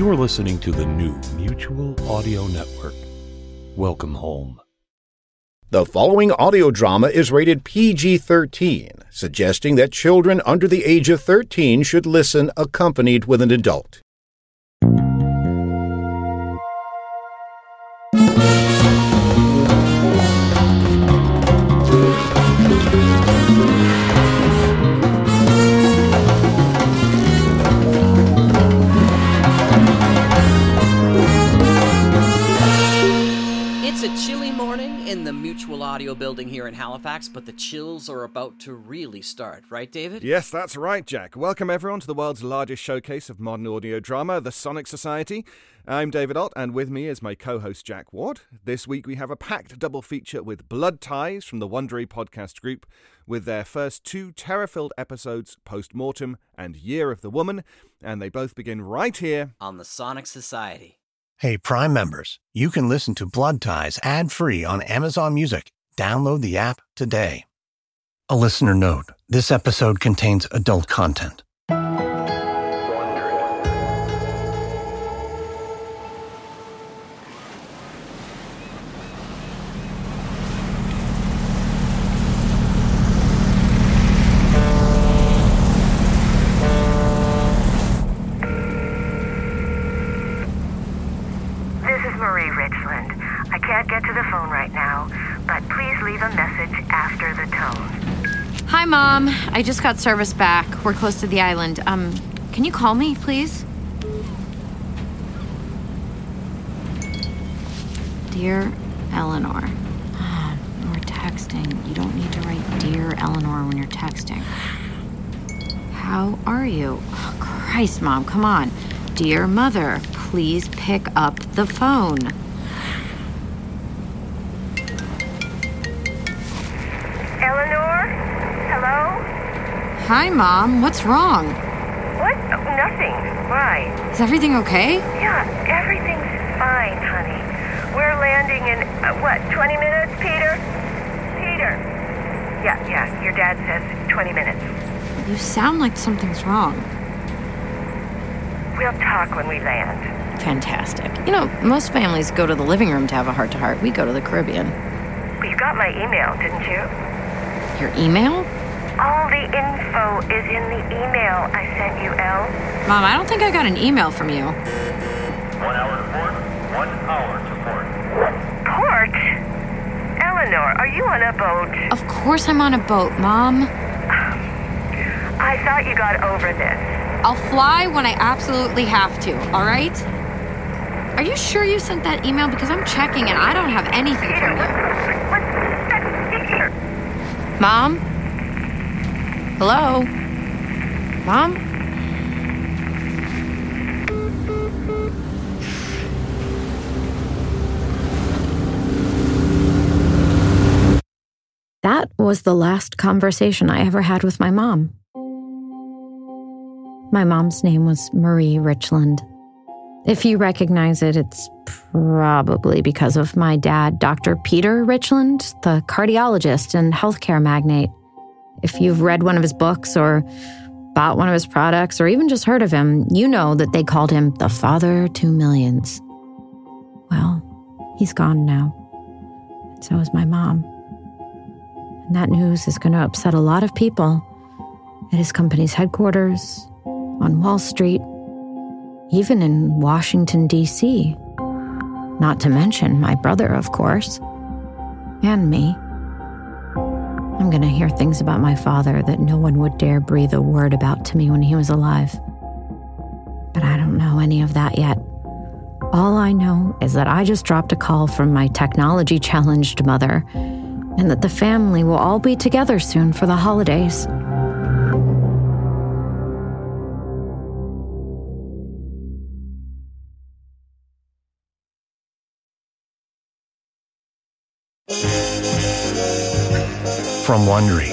You are listening to the new Mutual Audio Network. Welcome home. The following audio drama is rated PG 13, suggesting that children under the age of 13 should listen accompanied with an adult. In the Mutual Audio building here in Halifax, but the chills are about to really start, right, David? Yes, that's right, Jack. Welcome everyone to the world's largest showcase of modern audio drama, the Sonic Society. I'm David Ault, and with me is my co-host Jack Ward. This week we have a packed double feature with Blood Ties from the Wondery podcast group, with their first two terror-filled episodes, Post Mortem and Year of the Woman, and they both begin right here On the Sonic Society. Hey, Prime members, you can listen to Blood Ties ad free on Amazon Music. Download the app today. A listener note this episode contains adult content. Mom. I just got service back. We're close to the island. Um, can you call me, please? Dear Eleanor. We're texting. You don't need to write Dear Eleanor when you're texting. How are you? Oh, Christ, Mom, come on. Dear Mother, please pick up the phone. Hi, Mom. What's wrong? What? Oh, nothing. Why? Is everything okay? Yeah, everything's fine, honey. We're landing in, uh, what, 20 minutes, Peter? Peter. Yeah, yeah, your dad says 20 minutes. You sound like something's wrong. We'll talk when we land. Fantastic. You know, most families go to the living room to have a heart to heart. We go to the Caribbean. You got my email, didn't you? Your email? All the info is in the email I sent you, Elle. Mom, I don't think I got an email from you. One hour to port, one hour to port. Port? Eleanor, are you on a boat? Of course I'm on a boat, Mom. I thought you got over this. I'll fly when I absolutely have to, all right? Are you sure you sent that email? Because I'm checking and I don't have anything from you. What's? Mom? Hello? Mom? That was the last conversation I ever had with my mom. My mom's name was Marie Richland. If you recognize it, it's probably because of my dad, Dr. Peter Richland, the cardiologist and healthcare magnate. If you've read one of his books or bought one of his products or even just heard of him, you know that they called him the father to millions. Well, he's gone now. And so is my mom. And that news is going to upset a lot of people at his company's headquarters, on Wall Street, even in Washington, D.C. Not to mention my brother, of course, and me. I'm going to hear things about my father that no one would dare breathe a word about to me when he was alive. But I don't know any of that yet. All I know is that I just dropped a call from my technology challenged mother, and that the family will all be together soon for the holidays. Wondery,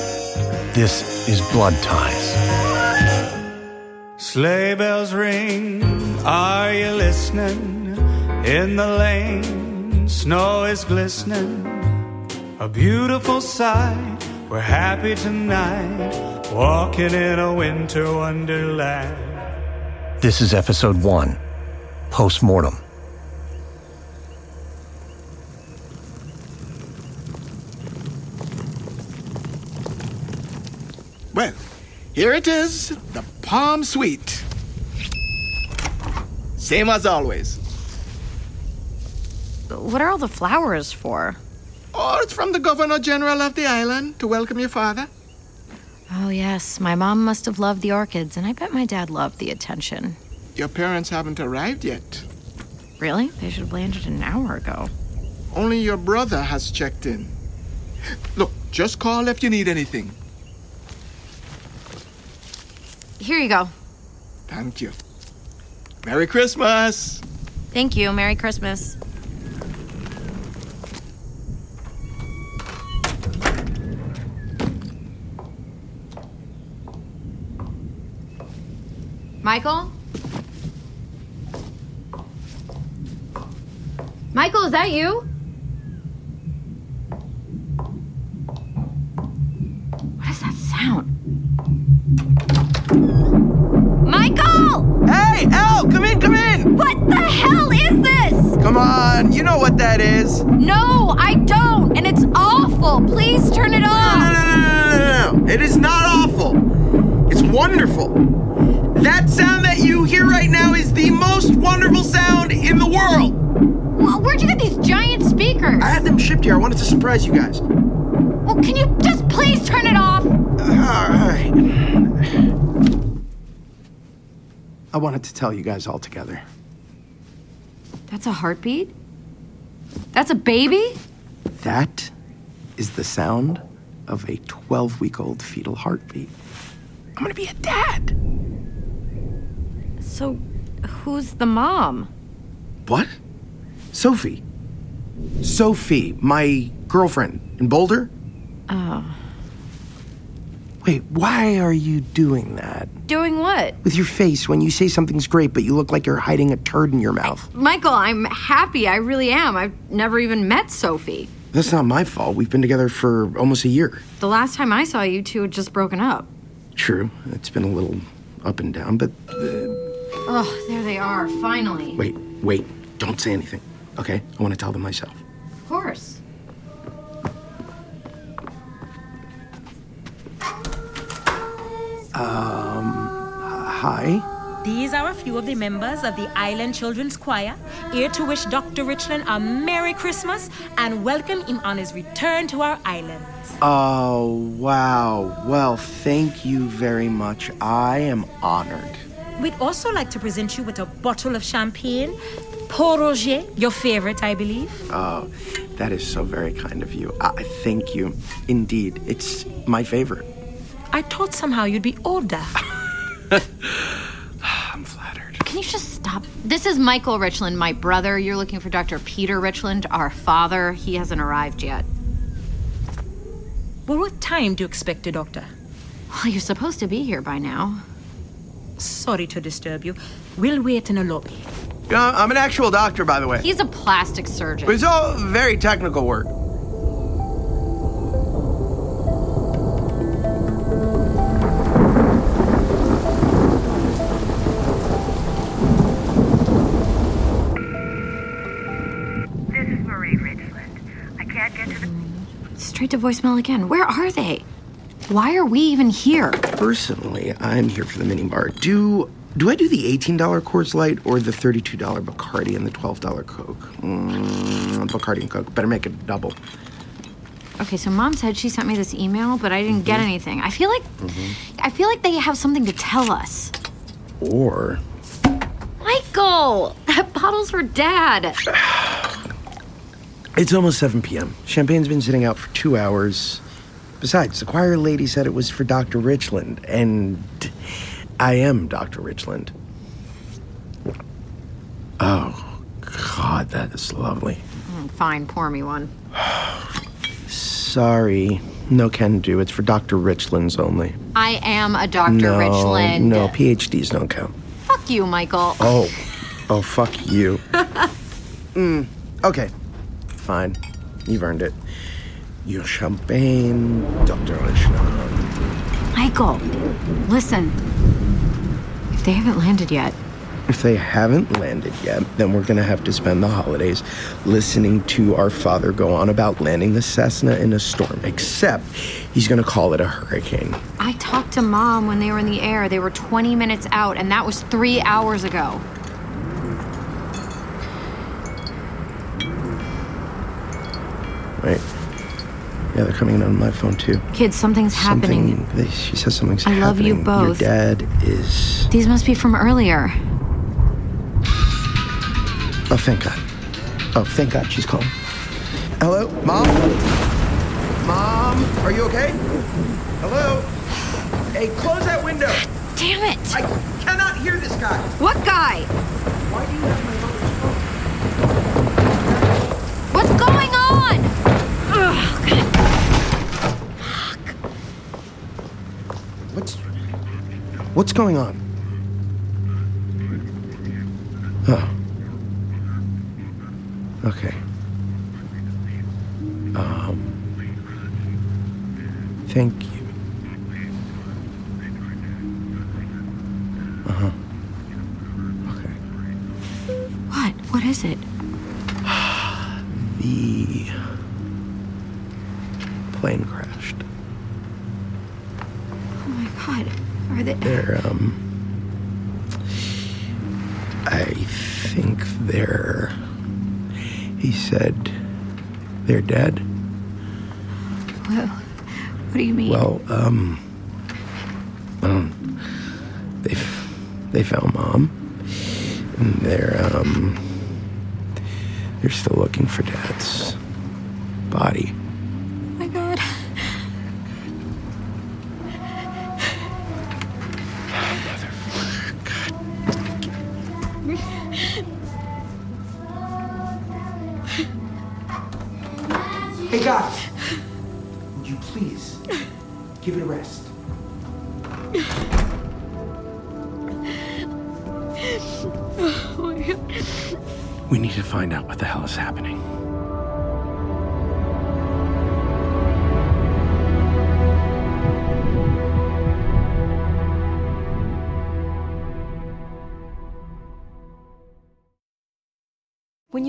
this is Blood Ties. Sleigh bells ring, are you listening? In the lane, snow is glistening. A beautiful sight, we're happy tonight, walking in a winter wonderland. This is episode one Postmortem. Well, here it is the Palm Suite. Same as always. What are all the flowers for? Oh, it's from the Governor General of the island to welcome your father. Oh, yes. My mom must have loved the orchids, and I bet my dad loved the attention. Your parents haven't arrived yet. Really? They should have landed an hour ago. Only your brother has checked in. Look, just call if you need anything. Here you go. Thank you. Merry Christmas! Thank you. Merry Christmas. Michael? Michael, is that you? On, you know what that is. No, I don't, and it's awful. Please turn it No, no, off. no, no, no, no, no. It is not awful. It's wonderful. That sound that you hear right now is the most wonderful sound in the world. Well, where'd you get these giant speakers? I had them shipped here. I wanted to surprise you guys. Well, can you just please turn it off? All right. I wanted to tell you guys all together. That's a heartbeat? That's a baby? That is the sound of a 12 week old fetal heartbeat. I'm gonna be a dad. So, who's the mom? What? Sophie. Sophie, my girlfriend in Boulder? Oh. Wait, why are you doing that? Doing what? With your face when you say something's great, but you look like you're hiding a turd in your mouth. Michael, I'm happy. I really am. I've never even met Sophie. That's not my fault. We've been together for almost a year. The last time I saw you two had just broken up. True, it's been a little up and down, but uh, Oh, there they are, finally. wait, wait, don't say anything, okay? I want to tell them myself. Of course. Um, hi. These are a few of the members of the Island Children's Choir, here to wish Dr. Richland a Merry Christmas and welcome him on his return to our island. Oh, wow. Well, thank you very much. I am honored. We'd also like to present you with a bottle of champagne, Pol Roger, your favorite, I believe. Oh, that is so very kind of you. I thank you. Indeed, it's my favorite. I thought somehow you'd be older. I'm flattered. Can you just stop? This is Michael Richland, my brother. You're looking for Dr. Peter Richland, our father. He hasn't arrived yet. Well, what time do you expect the doctor? Well, you're supposed to be here by now. Sorry to disturb you. We'll wait in the lobby. Uh, I'm an actual doctor, by the way. He's a plastic surgeon. It's all very technical work. Straight to voicemail again. Where are they? Why are we even here? Personally, I'm here for the mini bar. Do do I do the $18 Coors Light or the $32 Bacardi and the $12 Coke? Mm, Bacardi and Coke. Better make it double. Okay, so mom said she sent me this email, but I didn't get anything. I feel like I feel like they have something to tell us. Or Michael, that bottle's for dad. it's almost 7 p.m. Champagne's been sitting out for two hours. Besides, the choir lady said it was for Dr. Richland, and I am Dr. Richland. Oh, God, that is lovely. Mm, Fine, pour me one. sorry. No can do. It's for Dr. Richlands only. I am a Dr. no, Richland. No, PhDs don't count. Fuck you, Michael. Oh. Oh, fuck you. mm, okay. Fine. You've earned it. Your champagne, Dr. Richland. Michael, listen. If they haven't landed yet, If they haven't landed yet, then we're gonna have to spend the holidays listening to our father go on about landing the Cessna in a storm. Except he's gonna call it a hurricane. I talked to mom when they were in the air. They were 20 minutes out, and that was three hours ago. Right? Yeah, they're coming in on my phone too. Kids, something's happening. Something, they, she says something's I love you happening. Your both. dad is. These must be from earlier. Oh, thank God. Oh, thank God she's calling. Hello, Mom? Mom, are you okay? Hello? Hey, close that window. Damn it! I cannot hear this guy. What guy? Why do you have my What's going on?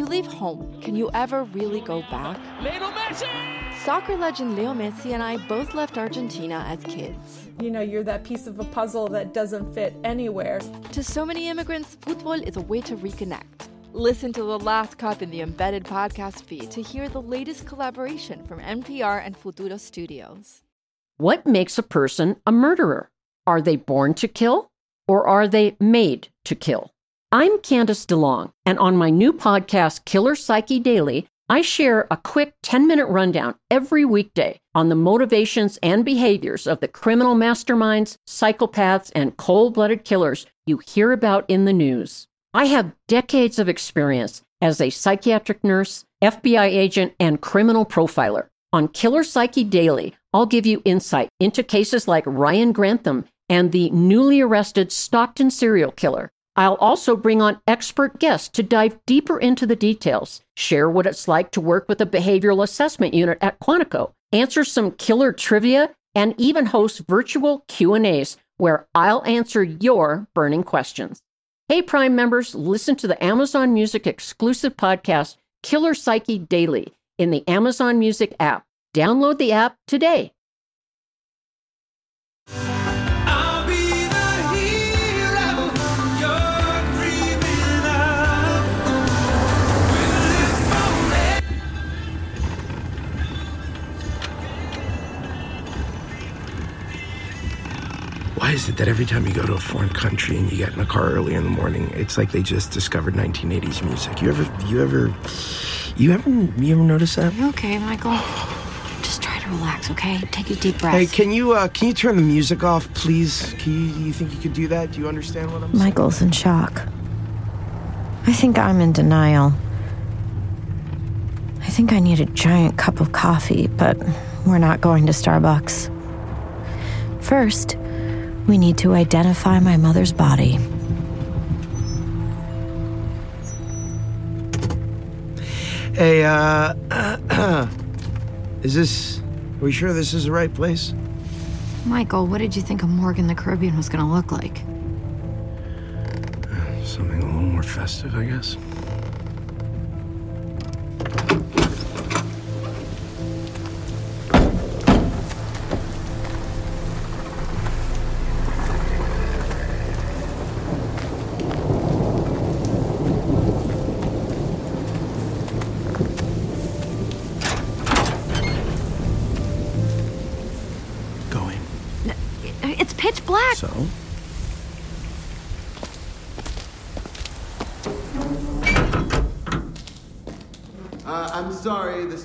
Leave home, can you ever really go back? Soccer legend Leo Messi and I both left Argentina as kids. You know, you're that piece of a puzzle that doesn't fit anywhere. To so many immigrants, football is a way to reconnect. Listen to The Last Cup in the embedded podcast feed to hear the latest collaboration from NPR and Futuro Studios. What makes a person a murderer? Are they born to kill or are they made to kill? I'm Candice DeLong, and on my new podcast, Killer Psyche Daily, I share a quick 10 minute rundown every weekday on the motivations and behaviors of the criminal masterminds, psychopaths, and cold blooded killers you hear about in the news. I have decades of experience as a psychiatric nurse, FBI agent, and criminal profiler. On Killer Psyche Daily, I'll give you insight into cases like Ryan Grantham and the newly arrested Stockton serial killer. I'll also bring on expert guests to dive deeper into the details, share what it's like to work with a behavioral assessment unit at Quantico, answer some killer trivia, and even host virtual Q&As where I'll answer your burning questions. Hey Prime members, listen to the Amazon Music exclusive podcast Killer Psyche Daily in the Amazon Music app. Download the app today. Is it that every time you go to a foreign country and you get in a car early in the morning, it's like they just discovered 1980s music? You ever, you ever, you ever, you ever notice that? You okay, Michael? Just try to relax, okay? Take a deep breath. Hey, can you, uh, can you turn the music off, please? Can you, you think you could do that? Do you understand what I'm saying? Michael's in shock. I think I'm in denial. I think I need a giant cup of coffee, but we're not going to Starbucks. First, we need to identify my mother's body. Hey, uh, is this. Are we sure this is the right place? Michael, what did you think a morgue in the Caribbean was going to look like? Something a little more festive, I guess.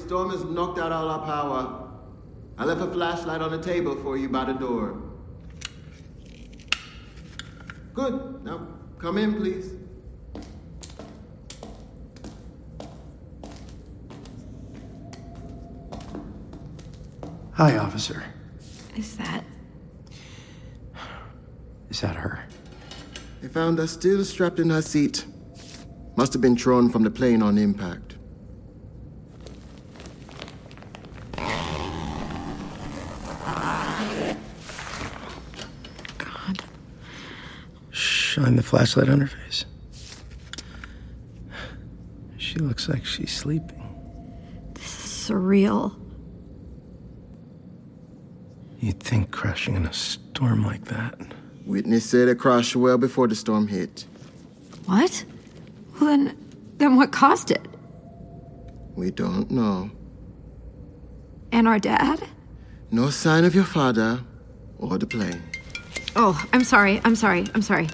Storm has knocked out all our power. I left a flashlight on the table for you by the door. Good. Now, come in, please. Hi, officer. Is that. Is that her? They found her still strapped in her seat. Must have been thrown from the plane on impact. Shine the flashlight on her face. She looks like she's sleeping. This is surreal. You'd think crashing in a storm like that. Witness said it crashed well before the storm hit. What? Well, then. Then what caused it? We don't know. And our dad? No sign of your father or the plane. Oh, I'm sorry. I'm sorry. I'm sorry.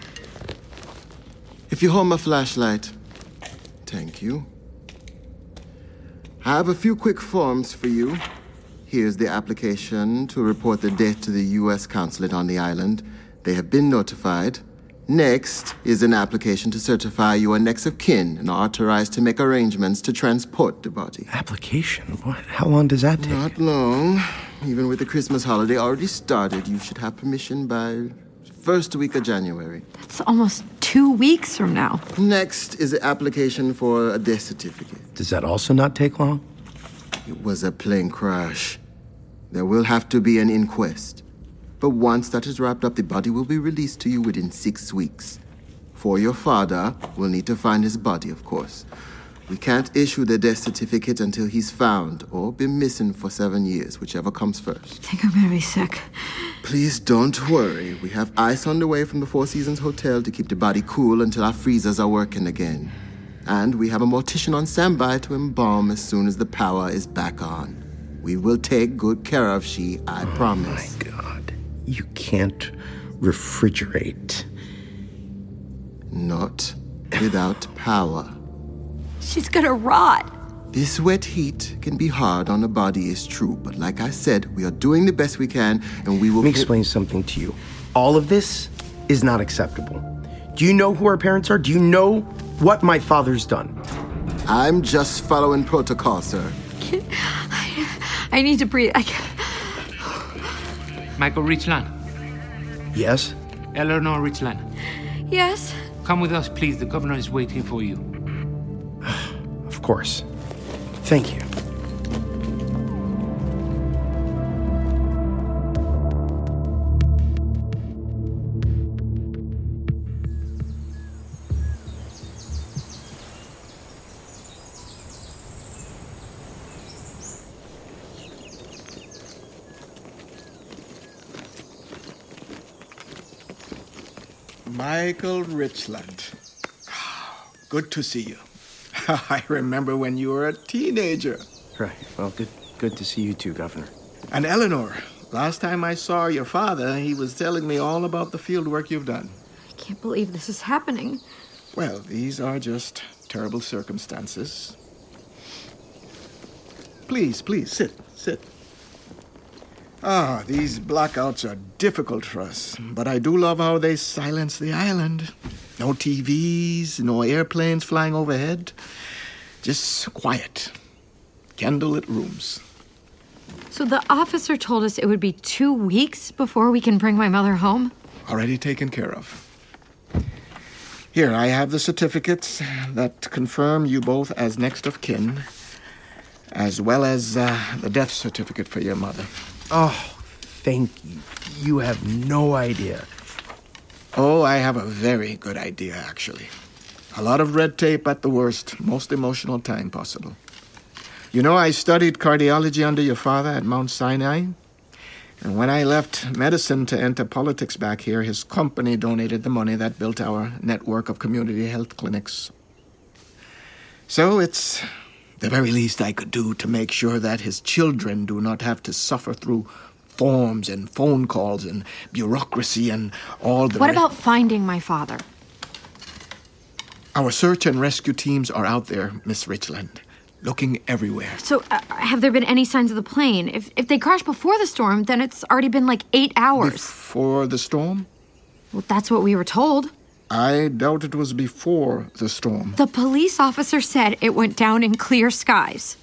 If you hold my flashlight, thank you. I have a few quick forms for you. Here's the application to report the death to the U.S. consulate on the island. They have been notified. Next is an application to certify you are next of kin and authorized to make arrangements to transport the body. Application? What? How long does that take? Not long. Even with the Christmas holiday already started, you should have permission by first week of January. It's almost two weeks from now. Next is the application for a death certificate. Does that also not take long? It was a plane crash. There will have to be an inquest. But once that is wrapped up, the body will be released to you within six weeks. For your father, we'll need to find his body, of course. We can't issue the death certificate until he's found or been missing for seven years, whichever comes first. I think I'm gonna be sick. Please don't worry. We have ice on the way from the Four Seasons Hotel to keep the body cool until our freezers are working again. And we have a mortician on standby to embalm as soon as the power is back on. We will take good care of she, I oh promise. My God. You can't refrigerate. Not without power. She's gonna rot. This wet heat can be hard on a body, is true, but like I said, we are doing the best we can, and we will. Let me explain something to you. All of this is not acceptable. Do you know who our parents are? Do you know what my father's done? I'm just following protocol, sir. I need to breathe. I can't. Michael Richland. Yes? Eleanor Richland. Yes? Come with us, please. The governor is waiting for you. Of course. Thank you. Michael Richland. Good to see you. I remember when you were a teenager. Right. Well, good good to see you too, Governor. And Eleanor, last time I saw your father, he was telling me all about the field work you've done. I can't believe this is happening. Well, these are just terrible circumstances. Please, please, sit, sit. Ah, these blackouts are difficult for us, but I do love how they silence the island. No TVs, no airplanes flying overhead. Just quiet. Candlelit rooms. So the officer told us it would be two weeks before we can bring my mother home? Already taken care of. Here, I have the certificates that confirm you both as next of kin, as well as uh, the death certificate for your mother. Oh, thank you. You have no idea. Oh, I have a very good idea, actually. A lot of red tape at the worst, most emotional time possible. You know, I studied cardiology under your father at Mount Sinai. And when I left medicine to enter politics back here, his company donated the money that built our network of community health clinics. So it's the very least I could do to make sure that his children do not have to suffer through forms and phone calls and bureaucracy and all the. What re- about finding my father? Our search and rescue teams are out there, Miss Richland, looking everywhere. So, uh, have there been any signs of the plane? If, if they crashed before the storm, then it's already been like eight hours. Before the storm? well, that's what we were told. I doubt it was before the storm. The police officer said it went down in clear skies.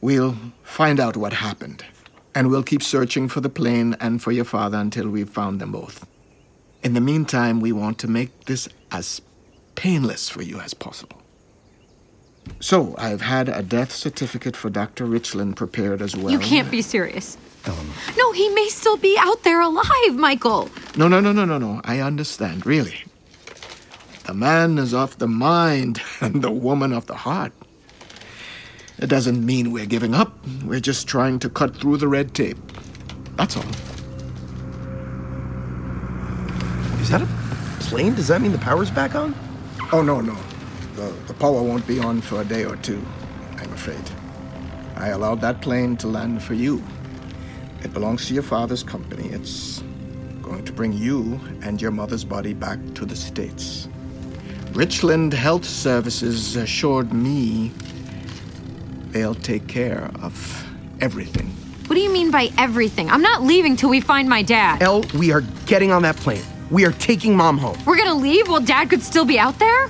We'll find out what happened, and we'll keep searching for the plane and for your father until we've found them both. In the meantime, we want to make this as painless for you as possible. So, I've had a death certificate for Dr. Richland prepared as well. You can't be serious. Um, no, he may still be out there alive, Michael. No, no, no, no, no, no. I understand, really. The man is of the mind and the woman of the heart. It doesn't mean we're giving up. We're just trying to cut through the red tape. That's all. Is that a plane? Does that mean the power's back on? Oh, no, no. The, the power won't be on for a day or two, I'm afraid. I allowed that plane to land for you. It belongs to your father's company. It's going to bring you and your mother's body back to the States. Richland Health Services assured me they'll take care of everything. What do you mean by everything? I'm not leaving till we find my dad. Elle, we are getting on that plane. We are taking mom home. We're gonna leave while dad could still be out there?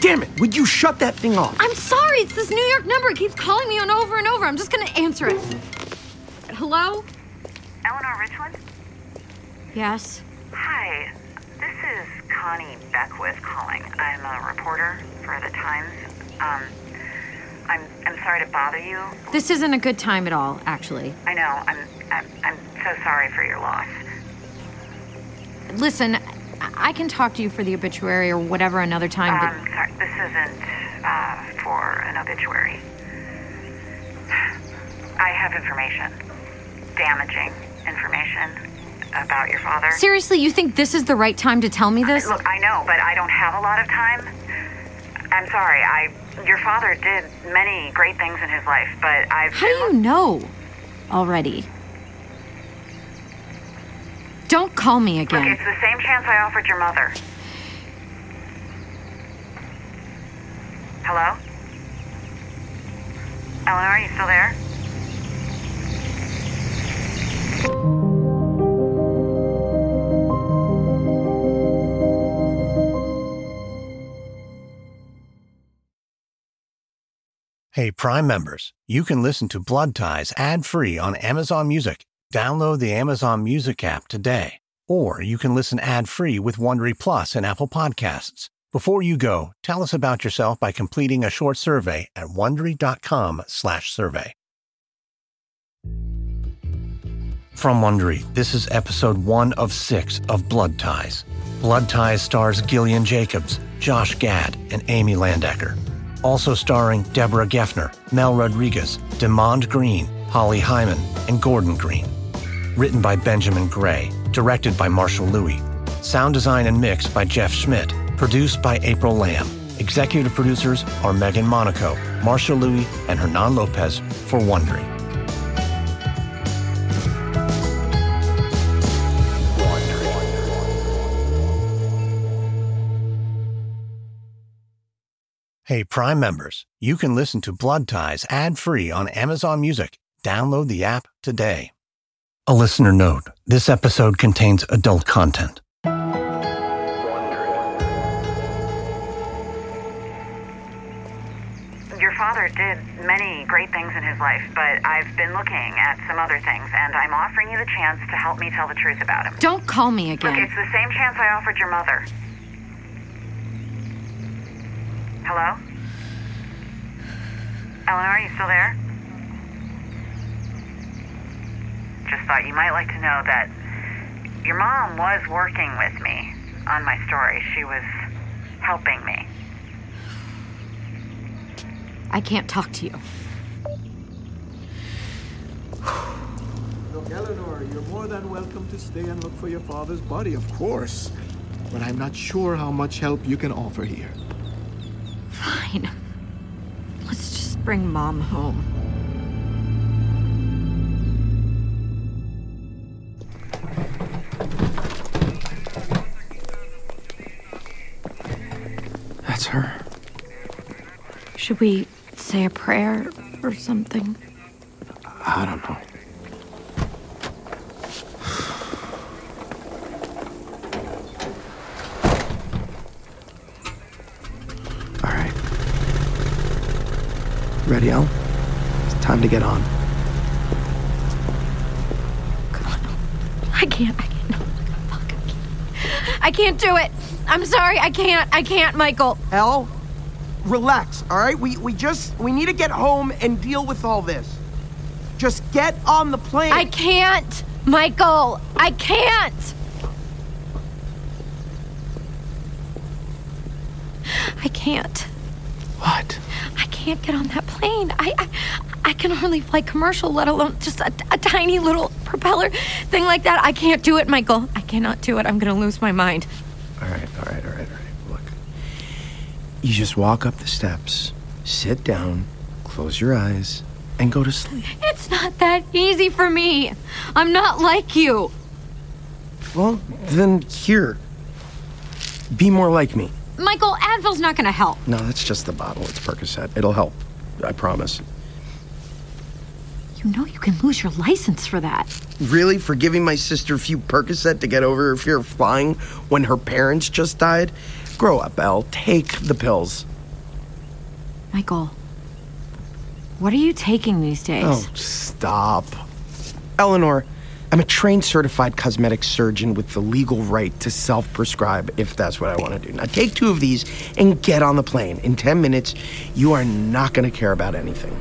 Damn it, would you shut that thing off? I'm sorry, it's this New York number. It keeps calling me on over and over. I'm just gonna answer it. Hello? Eleanor Richland? Yes. Hi, this is Connie Beckwith calling. I'm a reporter for the Times. Um, I'm I'm sorry to bother you. This isn't a good time at all, actually. I know. I'm I'm, I'm so sorry for your loss. Listen, I- can talk to you for the obituary or whatever another time, but Um, sorry, this isn't uh, for an obituary. I have information, damaging information about your father. seriously, you think this is the right time to tell me this? Look, I know, but I don't have a lot of time. I'm sorry. I your father did many great things in his life, but I've How do you know already? Don't call me Look, again. it's the same chance I offered your mother. Hello? Eleanor, are you still there? Hey, Prime members, you can listen to Blood Ties ad free on Amazon Music. Download the Amazon Music app today. Or you can listen ad free with Wondery Plus and Apple Podcasts. Before you go, tell us about yourself by completing a short survey at wondery.com/slash survey. From Wondery, this is episode one of six of Blood Ties. Blood Ties stars Gillian Jacobs, Josh Gad, and Amy Landecker. Also starring Deborah Geffner, Mel Rodriguez, Demond Green, Holly Hyman, and Gordon Green. Written by Benjamin Gray, directed by Marshall Lewy. Sound design and mix by Jeff Schmidt. Produced by April Lamb. Executive producers are Megan Monaco, Marshall Lewy, and Hernan Lopez for Wondery. Hey, Prime members, you can listen to Blood Ties ad free on Amazon Music. Download the app today. A listener note this episode contains adult content. Your father did many great things in his life, but I've been looking at some other things, and I'm offering you the chance to help me tell the truth about him. Don't call me again. Look, it's the same chance I offered your mother. Hello? Eleanor, are you still there? Just thought you might like to know that your mom was working with me on my story. She was helping me. I can't talk to you. Look, Eleanor, you're more than welcome to stay and look for your father's body, of course. But I'm not sure how much help you can offer here. Fine. Let's just bring mom home. That's her. Should we say a prayer or something? I don't know. All right. Ready, El? It's time to get on. I can't. I can't. No. Fuck. I can't. I can't do it. I'm sorry. I can't. I can't, Michael. El, relax, all right? We we just we need to get home and deal with all this. Just get on the plane. I can't, Michael. I can't. I can't. What? I can't get on that plane. I, I, I can hardly fly commercial, let alone just a, a tiny little propeller thing like that. I can't do it, Michael. I cannot do it. I'm gonna lose my mind. All right, all right, all right, all right. Look. You just walk up the steps, sit down, close your eyes, and go to sleep. It's not that easy for me. I'm not like you. Well, then here. Be more like me. Michael, Advil's not gonna help. No, that's just the bottle. It's Percocet. It'll help. I promise. You know you can lose your license for that. Really? For giving my sister a few Percocet to get over her fear of flying when her parents just died? Grow up, Elle. Take the pills. Michael, what are you taking these days? Oh, stop. Eleanor, I'm a trained certified cosmetic surgeon with the legal right to self prescribe if that's what I want to do. Now, take two of these and get on the plane. In 10 minutes, you are not going to care about anything.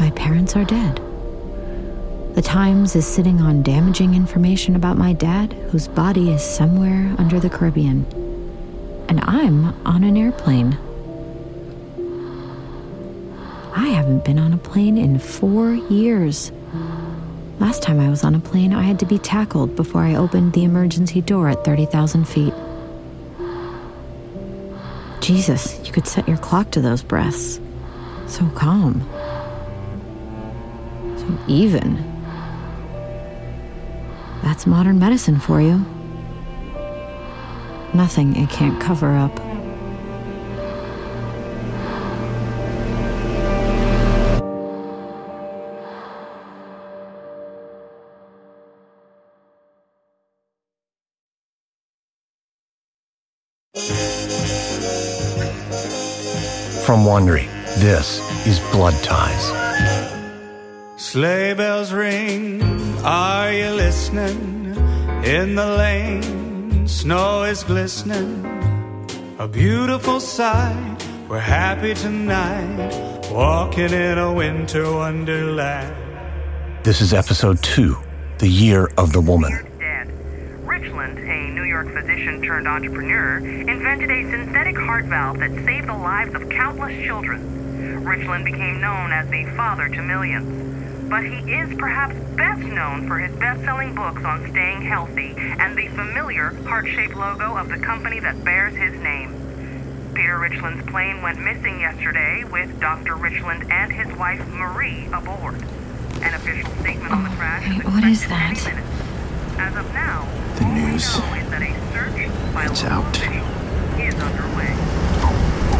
My parents are dead. The Times is sitting on damaging information about my dad, whose body is somewhere under the Caribbean. And I'm on an airplane. I haven't been on a plane in four years. Last time I was on a plane, I had to be tackled before I opened the emergency door at 30,000 feet. Jesus, you could set your clock to those breaths. So calm. So even. That's modern medicine for you. Nothing it can't cover up. From Wondery, this is Blood Ties. Sleigh bells ring, are you listening? In the lane, snow is glistening. A beautiful sight, we're happy tonight, walking in a winter wonderland. This is episode two The Year of the Woman. Richland, a New York physician turned entrepreneur, invented a synthetic heart valve that saved the lives of countless children. Richland became known as the father to millions. But he is perhaps best known for his best selling books on staying healthy and the familiar heart shaped logo of the company that bears his name. Peter Richland's plane went missing yesterday with Dr. Richland and his wife Marie aboard. An official statement on the oh, crash is what is that? As of now, The news. is that a search by It's out. is underway.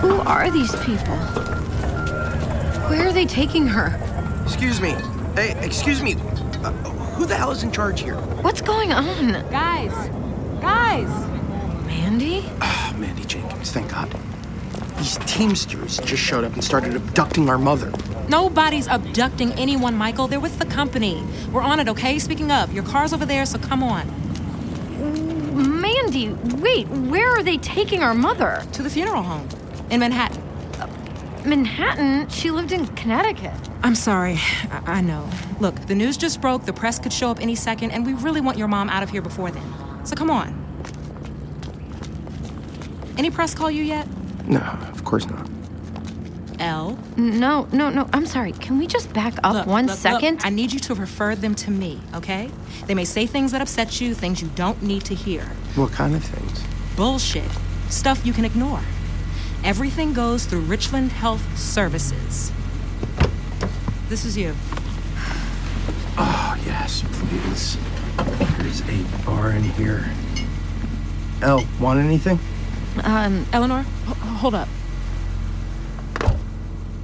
Who are these people? Where are they taking her? Excuse me. Hey, excuse me. Uh, who the hell is in charge here? What's going on? Guys, guys. Mandy? Ah, Mandy Jenkins, thank God. These Teamsters just showed up and started abducting our mother. Nobody's abducting anyone, Michael. They're with the company. We're on it, okay? Speaking of, your car's over there, so come on. Mandy, wait, where are they taking our mother? To the funeral home in Manhattan. Manhattan? She lived in Connecticut. I'm sorry. I-, I know. Look, the news just broke. The press could show up any second, and we really want your mom out of here before then. So come on. Any press call you yet? No, of course not. L. No, no, no. I'm sorry. Can we just back up Look, one look, second? look, I need you to refer them to me, okay? They may say things that upset you, things you don't need to hear. What kind of things? Bullshit. Stuff you can ignore. Everything goes through Richland Health Services. This is you. Oh, yes, please. There's a bar in here. El, want anything? Um, Eleanor, h- hold up.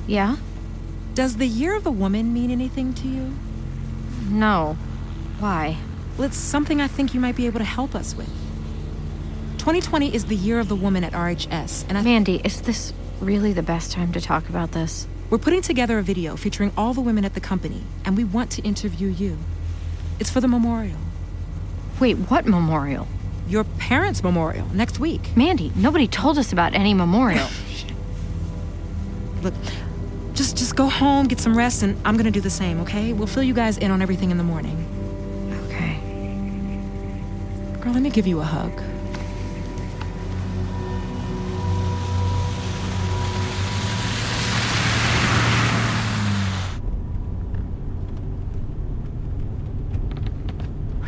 Yeah? Does the year of the woman mean anything to you? No. Why? Well, it's something I think you might be able to help us with. 2020 is the year of the woman at RHS, and I. Mandy, is this really the best time to talk about this? We're putting together a video featuring all the women at the company, and we want to interview you. It's for the memorial. Wait, what memorial? Your parents' memorial next week. Mandy, nobody told us about any memorial. Look, just just go home, get some rest, and I'm gonna do the same, okay? We'll fill you guys in on everything in the morning. Okay. Girl, let me give you a hug.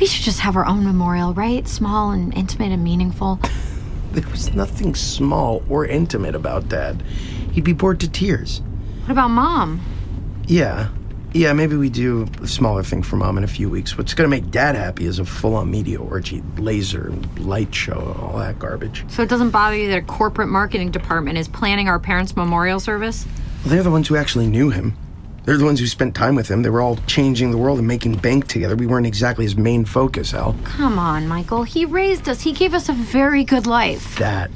We should just have our own memorial, right? Small and intimate and meaningful. There was nothing small or intimate about Dad. He'd be bored to tears. What about mom? Yeah. Yeah, maybe we do a smaller thing for Mom in a few weeks. What's gonna make Dad happy is a full on media orgy, laser, light show, all that garbage. So it doesn't bother you that a corporate marketing department is planning our parents' memorial service? Well, they're the ones who actually knew him. They're the ones who spent time with him. They were all changing the world and making bank together. We weren't exactly his main focus, Al. Come on, Michael. He raised us. He gave us a very good life. That,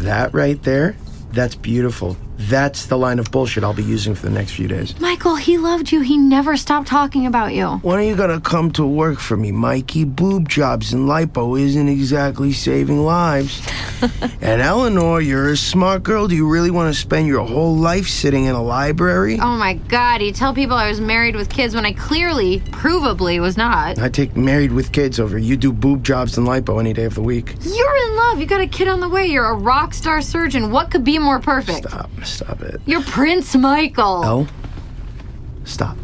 that right there, that's beautiful. That's the line of bullshit I'll be using for the next few days. Michael, he loved you. He never stopped talking about you. When are you gonna come to work for me, Mikey? Boob jobs and lipo isn't exactly saving lives. and Eleanor, you're a smart girl. Do you really want to spend your whole life sitting in a library? Oh my god, you tell people I was married with kids when I clearly, provably was not. I take married with kids over you do boob jobs and lipo any day of the week. You're in love. You got a kid on the way. You're a rock star surgeon. What could be more perfect? Stop, stop it. You're Prince Michael. El, stop.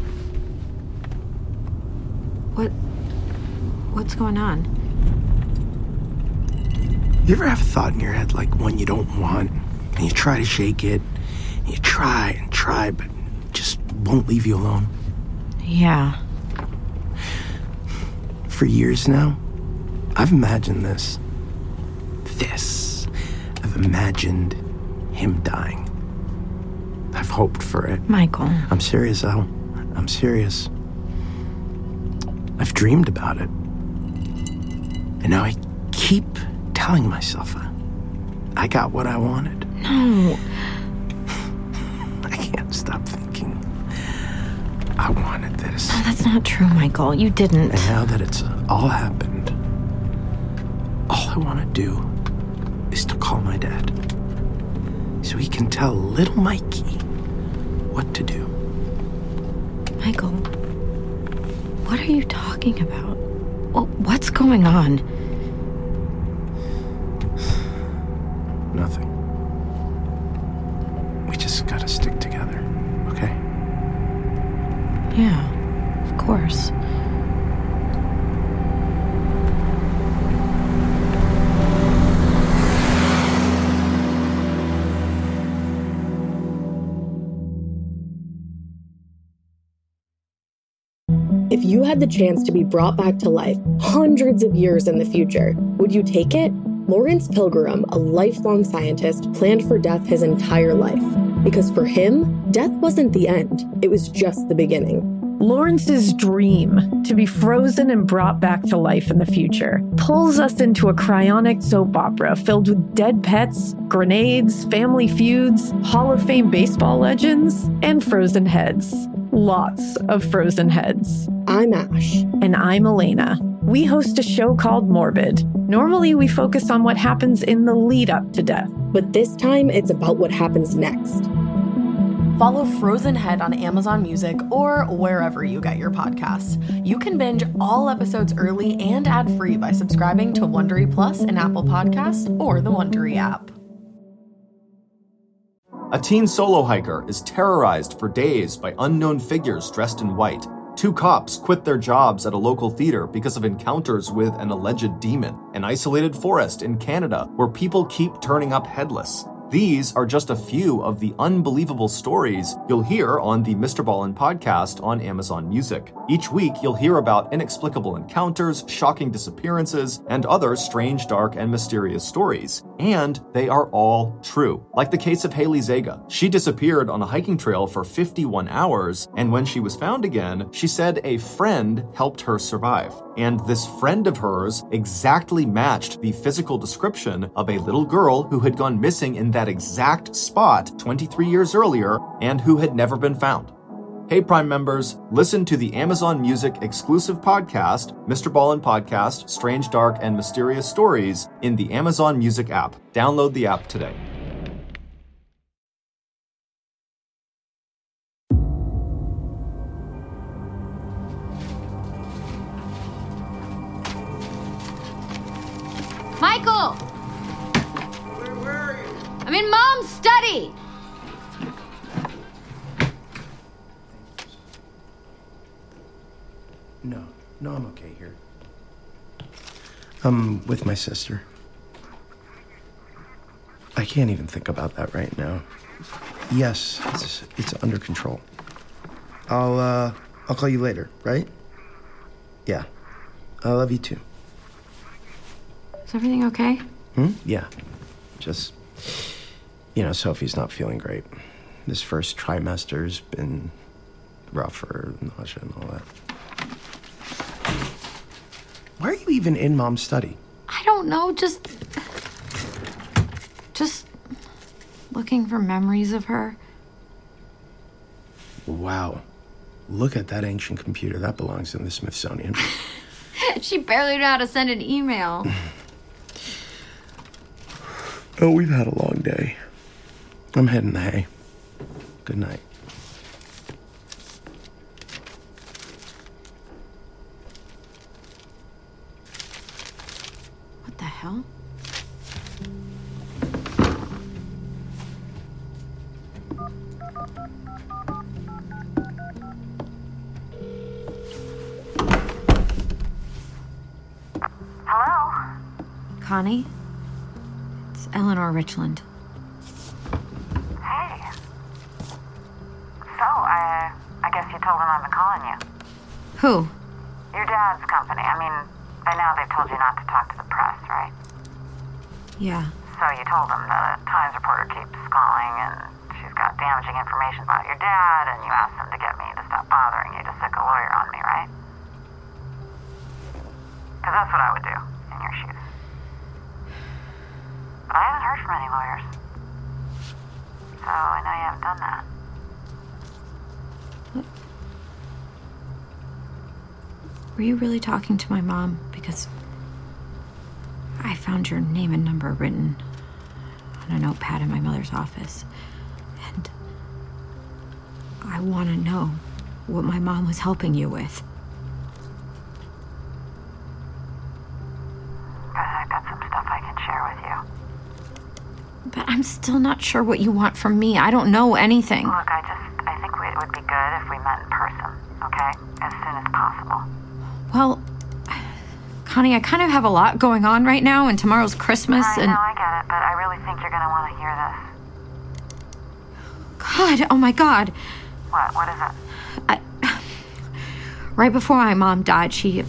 What? What's going on? You ever have a thought in your head like one you don't want, and you try to shake it, and you try and try, but it just won't leave you alone? Yeah. For years now, I've imagined this. This. I've imagined him dying. I've hoped for it. Michael. I'm serious, Al. I'm serious. I've dreamed about it. And now I keep telling myself I, I got what I wanted. No. I can't stop thinking. I wanted this. No, that's not true, Michael. You didn't. And now that it's all happened, all I want to do is to call my dad so he can tell little Mikey what to do. Michael, what are you talking about? What's going on? Chance to be brought back to life hundreds of years in the future, would you take it? Lawrence Pilgrim, a lifelong scientist, planned for death his entire life. Because for him, death wasn't the end, it was just the beginning. Lawrence's dream to be frozen and brought back to life in the future pulls us into a cryonic soap opera filled with dead pets, grenades, family feuds, Hall of Fame baseball legends, and frozen heads. Lots of frozen heads. I'm Ash. And I'm Alaina. We host a show called Morbid. Normally, we focus on what happens in the lead up to death. But this time, it's about what happens next. Follow Frozen Head on Amazon Music or wherever you get your podcasts. You can binge all episodes early and ad-free by subscribing to Wondery Plus in Apple Podcasts or the Wondery app. A teen solo hiker is terrorized for days by unknown figures dressed in white. Two cops quit their jobs at a local theater because of encounters with an alleged demon. An isolated forest in Canada where people keep turning up headless. These are just a few of the unbelievable stories you'll hear on the Mr. Ballen podcast on Amazon Music. Each week, you'll hear about inexplicable encounters, shocking disappearances, and other strange, dark, and mysterious stories. And they are all true. Like the case of Haley Zega. She disappeared on a hiking trail for 51 hours, and when she was found again, she said a friend helped her survive. And this friend of hers exactly matched the physical description of a little girl who had gone missing in that exact spot 23 years earlier and who had never been found. Hey, Prime members, listen to the Amazon Music exclusive podcast, Mr. Ballen Podcast Strange, Dark, and Mysterious Stories, in the Amazon Music app. Download the app today. I'm with my sister. I can't even think about that right now. Yes, it's, it's under control. I'll, uh, I'll call you later, right? Yeah. I love you too. Is everything okay? Hmm? Yeah. Just, you know, Sophie's not feeling great. This first trimester's been rougher, nausea and all that. Why are you even in mom's study? I don't know, just. Just looking for memories of her. Wow. Look at that ancient computer. That belongs in the Smithsonian. she barely knew how to send an email. oh, we've had a long day. I'm heading the hay. Eh? Good night. Hell? Hello? Connie? It's Eleanor Richland. Hey. So, I, I guess you told him been calling you. Who? Your dad's company. I mean, by now they've told you not to talk to the press, right? Yeah. So you told him that a Times reporter keeps calling and she's got damaging information about your dad, and you asked him to get me to stop bothering you to sick a lawyer on me, right? Because that's what I would do in your shoes. But I haven't heard from any lawyers. So I know you haven't done that. Were you really talking to my mom? Because found your name and number written on a notepad in my mother's office. And I want to know what my mom was helping you with. I've got some stuff I can share with you. But I'm still not sure what you want from me. I don't know anything. Look, I just I think we, it would be good if we met in person, okay? As soon as possible. Well, Connie, I kind of have a lot going on right now, and tomorrow's Christmas, I and know, I get it, but I really think you're gonna want to hear this. God, oh my God. What? What is it? Right before my mom died, she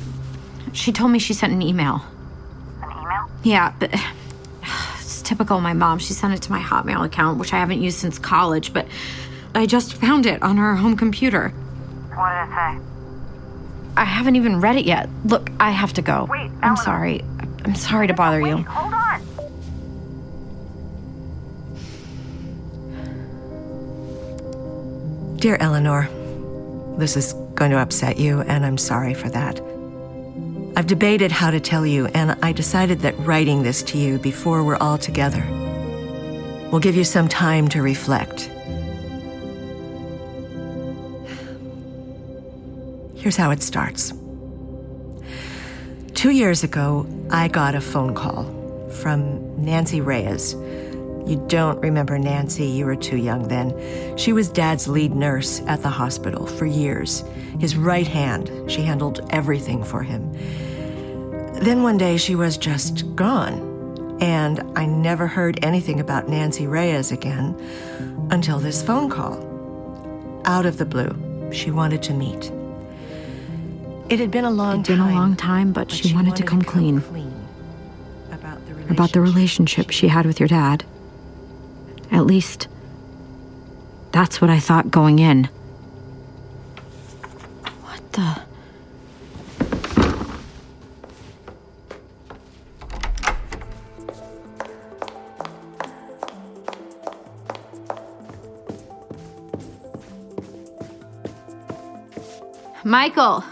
she told me she sent an email. An email? Yeah, but it's typical of my mom. She sent it to my Hotmail account, which I haven't used since college, but I just found it on her home computer. What did it say? I haven't even read it yet. Look, I have to go. Wait, I'm sorry. I'm sorry to bother you. Hold on. Dear Eleanor, this is going to upset you, and I'm sorry for that. I've debated how to tell you, and I decided that writing this to you before we're all together will give you some time to reflect. Here's how it starts. Two years ago, I got a phone call from Nancy Reyes. You don't remember Nancy, you were too young then. She was Dad's lead nurse at the hospital for years. His right hand, she handled everything for him. Then one day she was just gone. And I never heard anything about Nancy Reyes again until this phone call. Out of the blue, she wanted to meet. It had been a long It'd been time. a long time, but, she, wanted, to come clean. about the About the relationship she had with your dad. At least, that's what I thought going in. What the? Michael!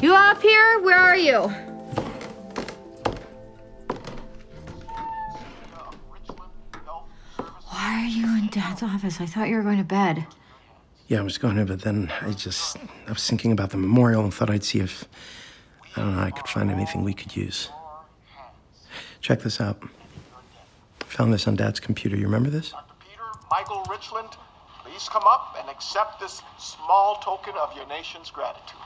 You up here? Where are you? Why are you in Dad's office? I thought you were going to bed. Yeah, I was going to, but then I just I was thinking about the memorial and thought I'd see if I don't know I could find anything we could use. Check this out. Found this on Dad's computer. You remember this? Peter Michael Richland, please come up and accept this small token of your nation's gratitude.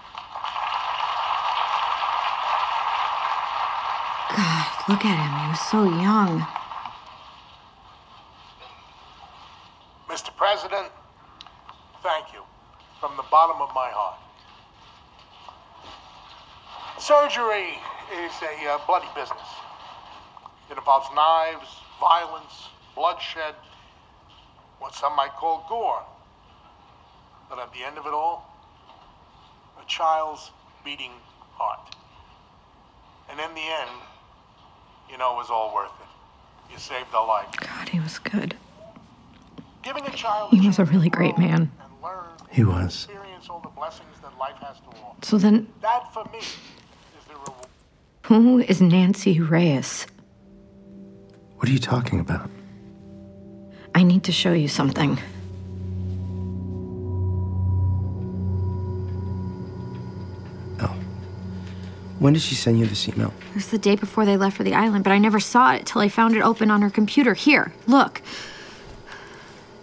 God, look at him. He was so young. Mr. President, thank you from the bottom of my heart. Surgery is a uh, bloody business. It involves knives, violence, bloodshed, what some might call gore. But at the end of it all, a child's beating heart. And in the end, you know, it was all worth it. You saved a life. God, he was good. Giving a child He was a really great man. He was. experience all the blessings that life has to offer. So then, That for me is the reward. who is Nancy Reyes? What are you talking about? I need to show you something. When did she send you this email? It was the day before they left for the island, but I never saw it till I found it open on her computer. Here, look.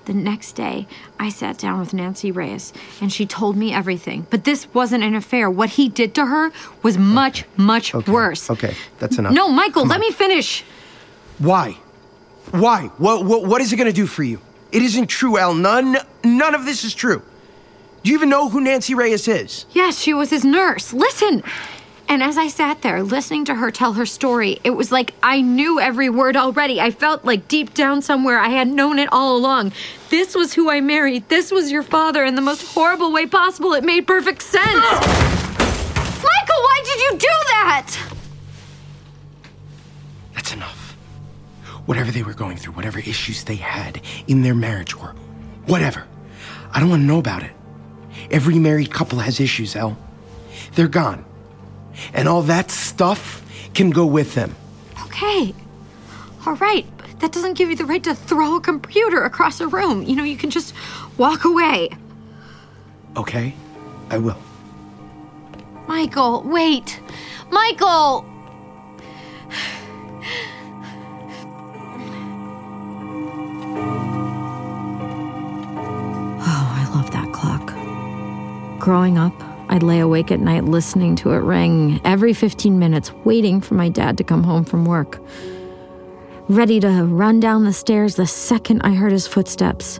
The next day, I sat down with Nancy Reyes, and she told me everything. But this wasn't an affair. What he did to her was much, much worse. Okay, that's enough. No, Michael, Come let on. me finish. Why? Why? What, what, what is it going to do for you? It isn't true, Al. None, none of this is true. Do you even know who Nancy Reyes is? Yes, she was his nurse. Listen. And as I sat there listening to her tell her story, it was like I knew every word already. I felt like deep down somewhere I had known it all along. This was who I married. This was your father in the most horrible way possible. It made perfect sense. Michael, why did you do that? That's enough. Whatever they were going through, whatever issues they had in their marriage or whatever, I don't want to know about it. Every married couple has issues, El. They're gone. And all that stuff can go with them. Okay. All right, but that doesn't give you the right to throw a computer across a room. You know, you can just walk away. Okay? I will. Michael, wait. Michael! Oh, I love that clock. Growing up, I'd lay awake at night listening to it ring every 15 minutes, waiting for my dad to come home from work. Ready to run down the stairs the second I heard his footsteps.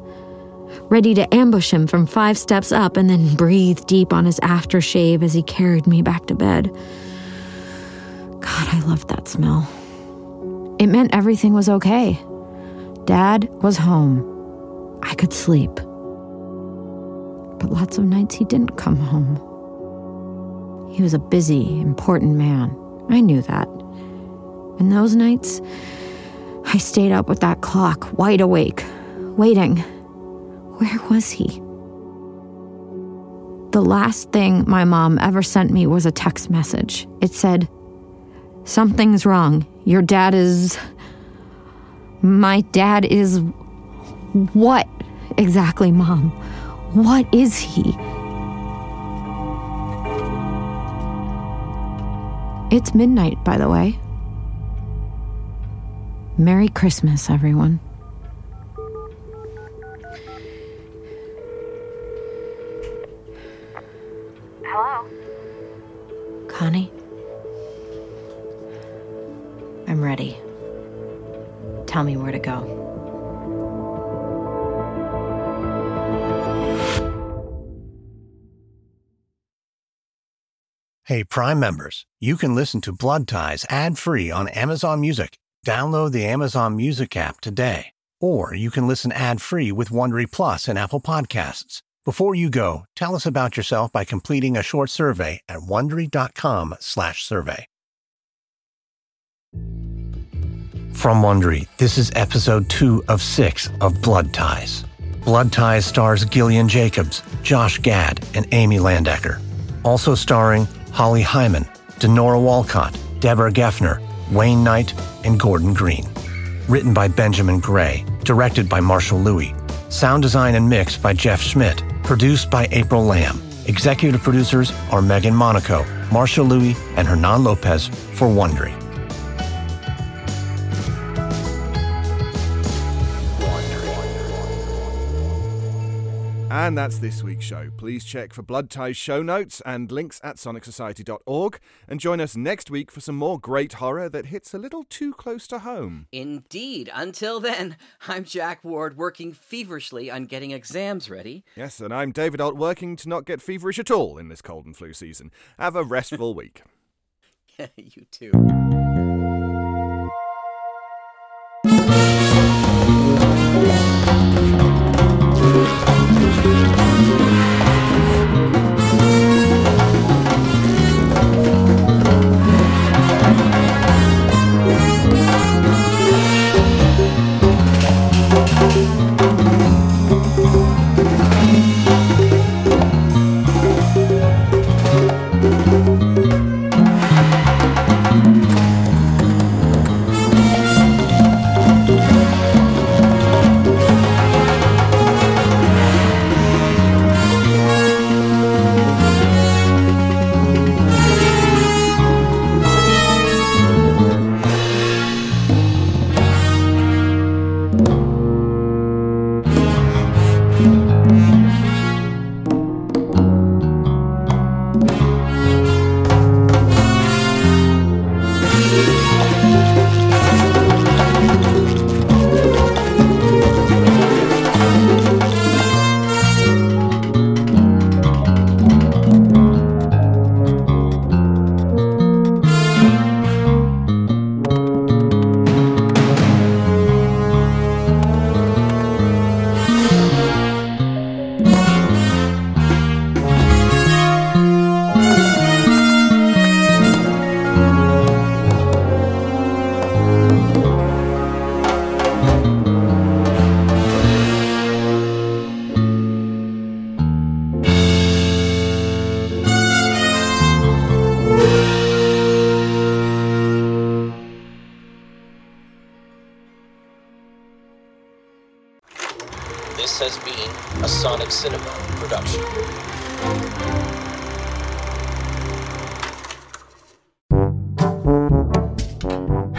Ready to ambush him from five steps up and then breathe deep on his aftershave as he carried me back to bed. God, I loved that smell. It meant everything was okay. Dad was home. I could sleep. But lots of nights he didn't come home. He was a busy, important man. I knew that. And those nights, I stayed up with that clock, wide awake, waiting. Where was he? The last thing my mom ever sent me was a text message. It said, Something's wrong. Your dad is. My dad is. What exactly, Mom? What is he? It's midnight, by the way. Merry Christmas, everyone. Hello? Connie? I'm ready. Tell me where to go. Hey, Prime members, you can listen to Blood Ties ad free on Amazon Music. Download the Amazon Music app today. Or you can listen ad free with Wondery Plus and Apple Podcasts. Before you go, tell us about yourself by completing a short survey at wondery.com/slash survey. From Wondery, this is episode two of six of Blood Ties. Blood Ties stars Gillian Jacobs, Josh Gad, and Amy Landecker. Also starring Holly Hyman, Denora Walcott, Deborah Geffner, Wayne Knight, and Gordon Green. Written by Benjamin Gray, directed by Marshall Lewy. Sound design and mix by Jeff Schmidt. Produced by April Lamb. Executive producers are Megan Monaco, Marshall Lewy, and Hernan Lopez for Wondery. And that's this week's show. Please check for Blood Ties show notes and links at sonicsociety.org and join us next week for some more great horror that hits a little too close to home. Indeed. Until then, I'm Jack Ward working feverishly on getting exams ready. Yes, and I'm David Ault working to not get feverish at all in this cold and flu season. Have a restful week. you too.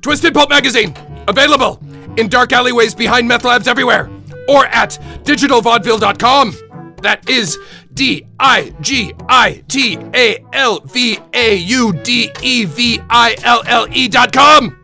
Twisted Pulp magazine, available in dark alleyways behind meth labs everywhere, or at digitalvaudeville.com. That is D I G I T A L V A U D E V I L L E dot com.